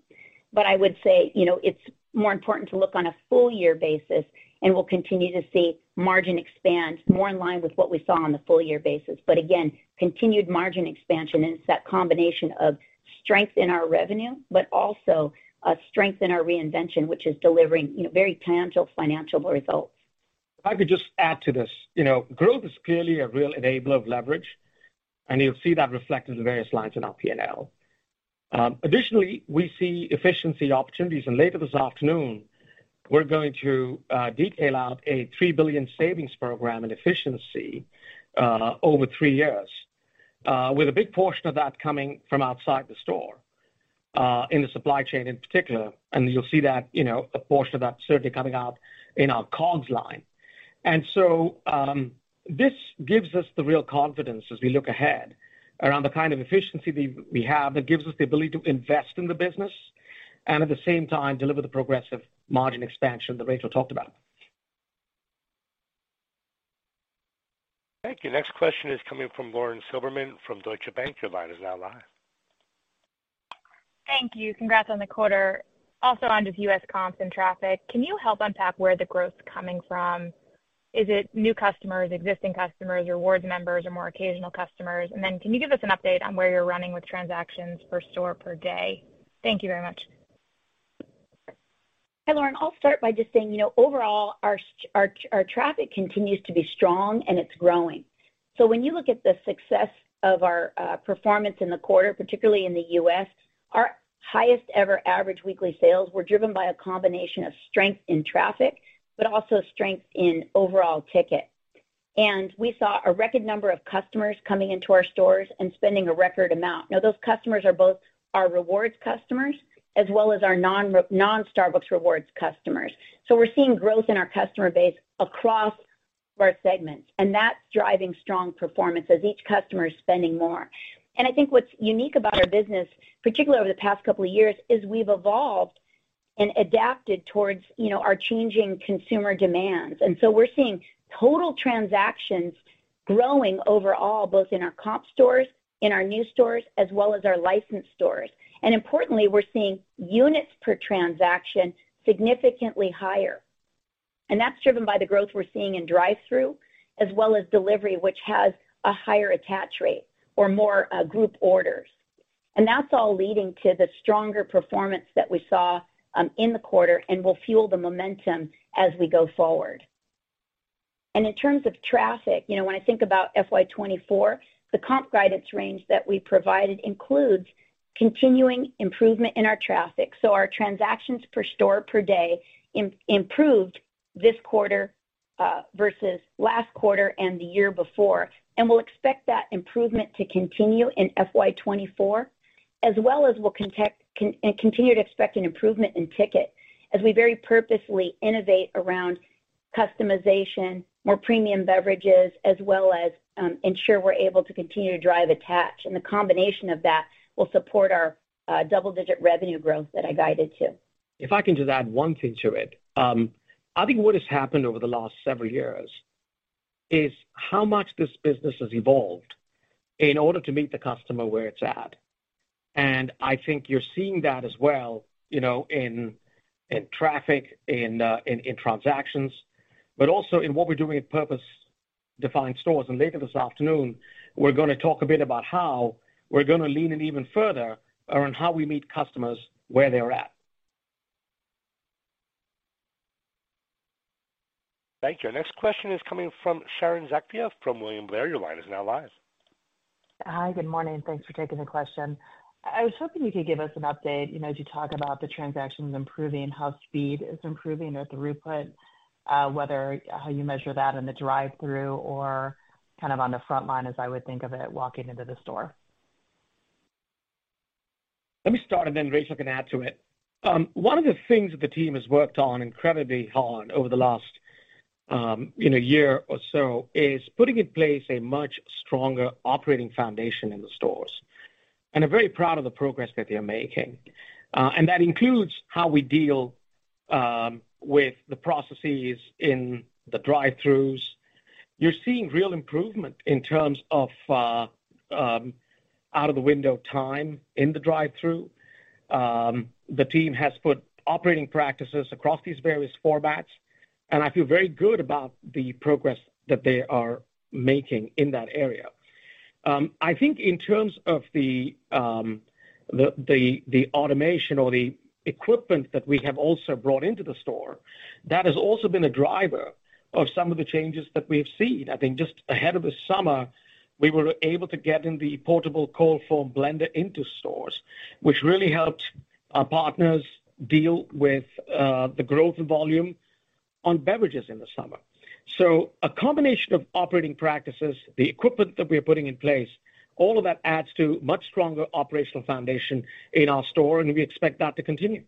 but I would say, you know, it's more important to look on a full year basis, and we'll continue to see margin expand more in line with what we saw on the full year basis. But again, continued margin expansion, and it's that combination of strength in our revenue, but also a strength in our reinvention, which is delivering, you know, very tangible financial results. If I could just add to this. You know, growth is clearly a real enabler of leverage, and you'll see that reflected in various lines in our P&L. Um, additionally, we see efficiency opportunities, and later this afternoon, we're going to uh, detail out a 3 billion savings program in efficiency uh, over three years, uh, with a big portion of that coming from outside the store in the supply chain in particular. And you'll see that, you know, a portion of that certainly coming out in our COGS line. And so um this gives us the real confidence as we look ahead around the kind of efficiency we have, that gives us the ability to invest in the business and at the same time, deliver the progressive margin expansion that Rachel talked about. Thank you. Next question is coming from Lauren Silberman from Deutsche Bank. Your line is now live. Thank you. Congrats on the quarter. Also on just U.S. comps and traffic, can you help unpack where the growth's coming from? Is it new customers, existing customers, rewards members, or more occasional customers? And then can you give us an update on where you're running with transactions per store per day? Thank you very much. Hi, Lauren. I'll start by just saying, you know, overall, our our traffic continues to be strong, and it's growing. So when you look at the success of our uh, performance in the quarter, particularly in the U.S., our highest ever average weekly sales were driven by a combination of strength in traffic, but also strength in overall ticket. And we saw a record number of customers coming into our stores and spending a record amount. Now, those customers are both our rewards customers as well as our non-Starbucks Rewards customers. So we're seeing growth in our customer base across our segments, and that's driving strong performance as each customer is spending more. And I think what's unique about our business, particularly over the past couple of years, is we've evolved and adapted towards, you know, our changing consumer demands. And so we're seeing total transactions growing overall, both in our comp stores, in our new stores, as well as our licensed stores. And importantly, we're seeing units per transaction significantly higher. And that's driven by the growth we're seeing in drive-thru as well as delivery, which has a higher attach rate or more uh, group orders. And that's all leading to the stronger performance that we saw um, in the quarter and will fuel the momentum as we go forward. And in terms of traffic, you know, when I think about FY 2024, the comp guidance range that we provided includes continuing improvement in our traffic. So our transactions per store per day improved this quarter uh, versus last quarter and the year before. And we'll expect that improvement to continue in FY 2024, as well as we'll continue to expect an improvement in ticket as we very purposely innovate around customization, more premium beverages, as well as um, ensure we're able to continue to drive attach. And the combination of that will support our uh, double-digit revenue growth that I guided to. If I can just add one thing to it. Um, I think what has happened over the last several years is how much this business has evolved in order to meet the customer where it's at. And I think you're seeing that as well, you know, in traffic, uh, in transactions, but also in what we're doing at purpose-defined stores. And later this afternoon, we're gonna talk a bit about how we're gonna lean in even further around how we meet customers where they're at. Thank you. Our next question is coming from Sharon Zackfia from William Blair. Your line is now live. Hi, good morning. Thanks for taking the question. I was hoping you could give us an update, you know, as you talk about the transactions improving, how speed is improving or throughput, uh, whether uh, how you measure that in the drive-thru or kind of on the front line, as I would think of it, walking into the store. Let me start, and then Rachel can add to it. Um, one of the things that the team has worked on incredibly hard over the last, um, you know, year or so is putting in place a much stronger operating foundation in the stores. And I'm very proud of the progress that they're making. Uh and that includes how we deal um, with the processes in the drive-throughs. You're seeing real improvement in terms of uh, out of the window time in the drive-thru. Um, the team has put operating practices across these various formats, and I feel very good about the progress that they are making in that area. Um, I think in terms of um, the the the automation or the equipment that we have also brought into the store, that has also been a driver of some of the changes that we've seen. I think just ahead of the summer, we were able to get in the portable cold foam blender into stores, which really helped our partners deal with uh, the growth in volume on beverages in the summer. So a combination of operating practices, the equipment that we are putting in place, all of that adds to much stronger operational foundation in our store, and we expect that to continue.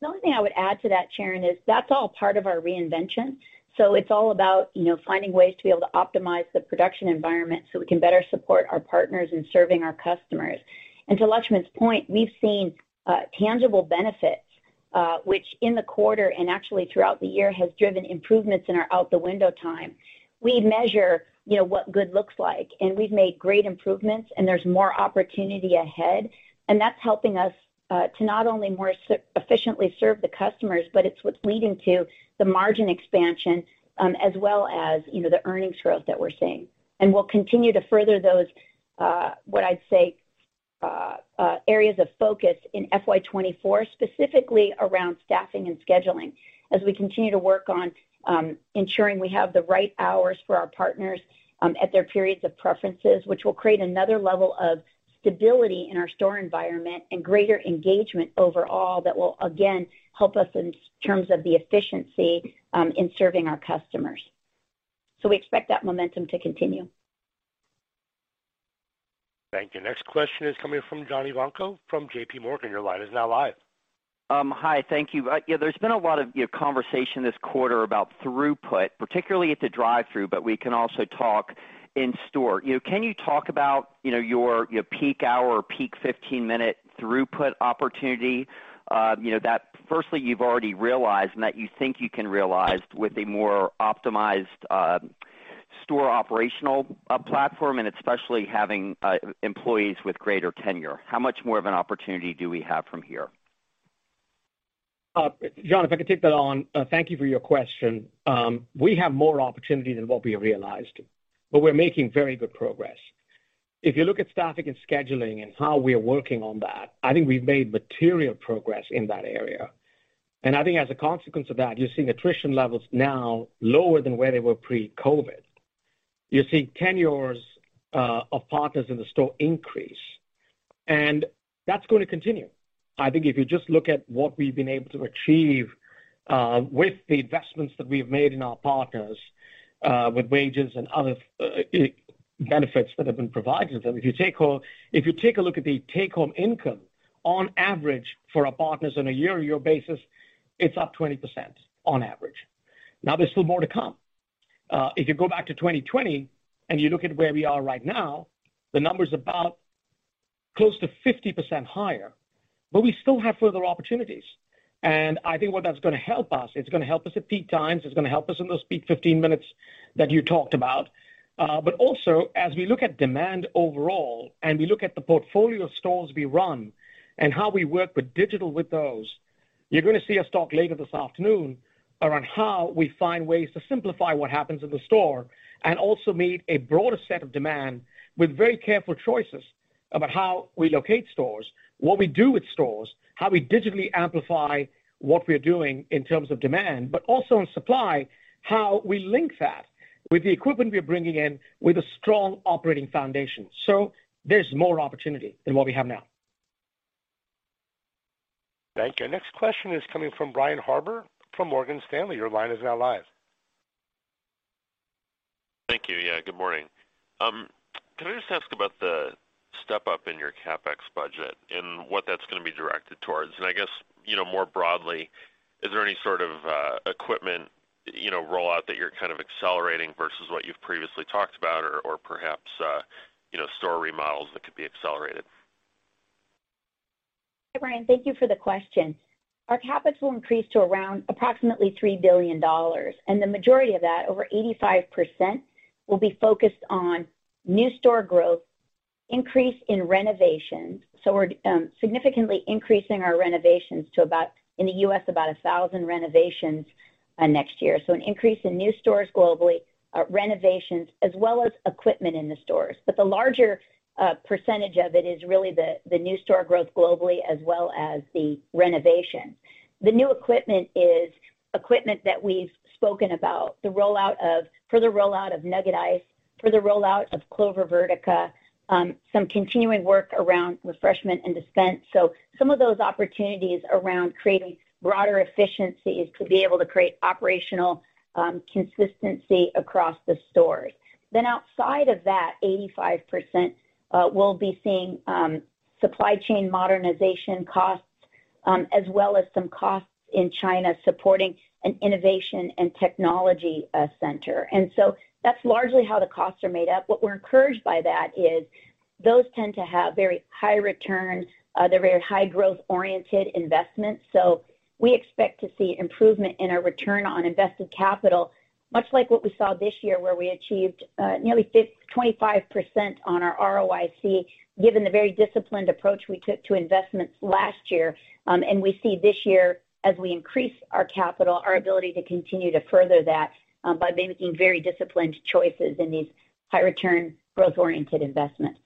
The only thing I would add to that, Sharon, is that's all part of our reinvention. So it's all about, you know, finding ways to be able to optimize the production environment so we can better support our partners in serving our customers. And to Laxman's point, we've seen uh, tangible benefits, uh, which in the quarter and actually throughout the year has driven improvements in our out the window time. We measure, you know, what good looks like, and we've made great improvements, and there's more opportunity ahead. And that's helping us Uh, to not only more efficiently serve the customers, but it's what's leading to the margin expansion, um, as well as, you know, the earnings growth that we're seeing. And we'll continue to further those, uh, what I'd say, uh, areas of focus in FY 2024, specifically around staffing and scheduling, as we continue to work on um, ensuring we have the right hours for our partners um, at their periods of preferences, which will create another level of stability in our store environment and greater engagement overall that will again help us in terms of the efficiency um, in serving our customers. So we expect that momentum to continue. Thank you. Next question is coming from John Ivankoe from JPMorgan. Your line is now live. Um, hi. Thank you. Uh, yeah, there's been a lot of, you know, conversation this quarter about throughput, particularly at the drive-thru, but we can also talk in store. You know, can you talk about, you know, your peak hour or peak 15-minute throughput opportunity, uh, you know, that firstly you've already realized and that you think you can realize with a more optimized uh, store operational uh, platform, and especially having employees with greater tenure? How much more of an opportunity do we have from here? John, if I could take that on. Thank you for your question. Um, we have more opportunity than what we have realized, but we're making very good progress. If you look at staffing and scheduling and how we are working on that, I think we've made material progress in that area. And I think as a consequence of that, you're seeing attrition levels now lower than where they were pre-COVID. You're seeing tenures uh, of partners in the store increase, and that's gonna continue. I think if you just look at what we've been able to achieve uh, with the investments that we've made in our partners Uh, with wages and other uh, benefits that have been provided to them. If you take a look at the take-home income on average for our partners on a year-over-year basis, it's up 20% on average. Now, there's still more to come. Uh, if you go back to 2020 and you look at where we are right now, the number's about close to 50% higher, but we still have further opportunities. I think what that's gonna help us, it's gonna help us at peak times, it's gonna help us in those peak 15 minutes that you talked about. Uh, but also, as we look at demand overall, and we look at the portfolio of stores we run and how we work with digital with those, you're gonna see us talk later this afternoon around how we find ways to simplify what happens in the store and also meet a broader set of demand with very careful choices about how we locate stores, what we do with stores, how we digitally amplify what we're doing in terms of demand, but also in supply, how we link that with the equipment we're bringing in with a strong operating foundation. So there's more opportunity than what we have now. Thank you. Next question is coming from Brian Harbour from Morgan Stanley. Your line is now live. Thank you. Yeah, good morning. Um, can I just ask about the step up in your CapEx budget and what that's gonna be directed towards? And I guess, you know, more broadly, is there any sort of uh, equipment, you know, rollout that you're kind of accelerating versus what you've previously talked about or perhaps, uh, you know, store remodels that could be accelerated? Hi, Brian. Thank you for the question. Our CapEx will increase to around approximately $3 billion, and the majority of that, over 85%, will be focused on new store growth, increase in renovations. So we're um, significantly increasing our renovations to about, in the U.S., about 1,000 renovations uh, next year. So an increase in new stores globally, uh, renovations, as well as equipment in the stores. But the larger uh, percentage of it is really the new store growth globally as well as the renovation. The new equipment is equipment that we've spoken about, the rollout of further rollout of Nugget Ice, further rollout of Clover Vertica, Um, some continuing work around refreshment and dispense. So some of those opportunities around creating broader efficiencies to be able to create operational um, consistency across the stores. Then outside of that 85%, uh, we'll be seeing um, supply chain modernization costs, as well as some costs in China supporting an innovation and technology uh, center. That's largely how the costs are made up. What we're encouraged by that is those tend to have very high returns. They're very high growth-oriented investments. So we expect to see improvement in our return on invested capital, much like what we saw this year, where we achieved nearly 25% on our ROIC, given the very disciplined approach we took to investments last year. Um, and we see this year, as we increase our capital, our ability to continue to further that, Um, by making very disciplined choices in these high return, growth-oriented investments.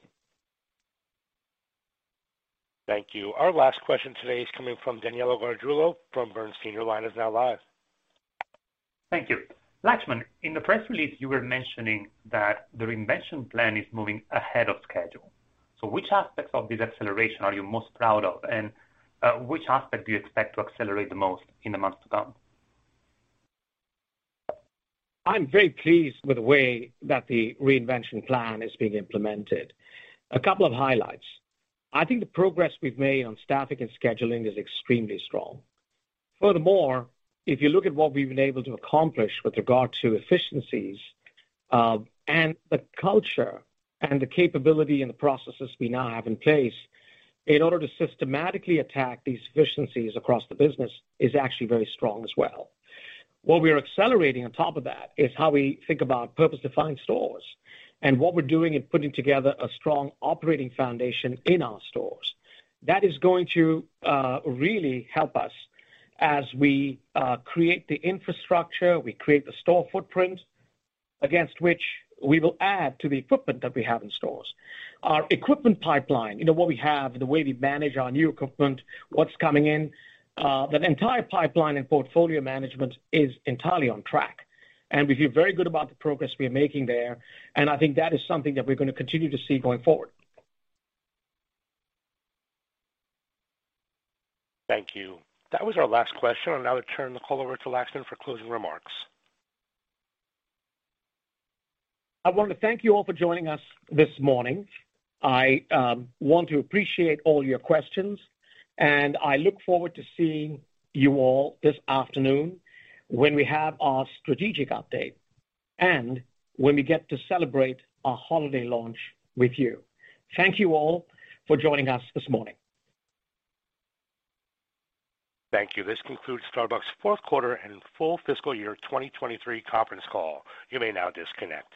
Thank you. Our last question today is coming from Danilo Gargiulo from Bernstein. Your line is now live. Thank you. Laxman, in the press release, you were mentioning that the reinvention plan is moving ahead of schedule. So which aspects of this acceleration are you most proud of, and uh, which aspect do you expect to accelerate the most in the months to come? I'm very pleased with the way that the reinvention plan is being implemented. A couple of highlights. I think the progress we've made on staffing and scheduling is extremely strong. Furthermore, if you look at what we've been able to accomplish with regard to efficiencies, uh, and the culture and the capability and the processes we now have in place, in order to systematically attack these efficiencies across the business is actually very strong as well. What we are accelerating on top of that is how we think about purpose-defined stores and what we're doing in putting together a strong operating foundation in our stores. That is going to uh, really help us as we uh, create the infrastructure, we create the store footprint against which we will add to the equipment that we have in stores. Our equipment pipeline, you know, what we have, the way we manage our new equipment, what's coming in, Uh, that entire pipeline and portfolio management is entirely on track. And we feel very good about the progress we are making there, and I think that is something that we're gonna continue to see going forward. Thank you. That was our last question. I'll now turn the call over to Laxman for closing remarks. I want to thank you all for joining us this morning. I um, want to appreciate all your questions, and I look forward to seeing you all this afternoon when we have our strategic update and when we get to celebrate our holiday launch with you. Thank you all for joining us this morning. Thank you. This concludes Starbucks' fourth quarter and full fiscal year 2023 conference call. You may now disconnect.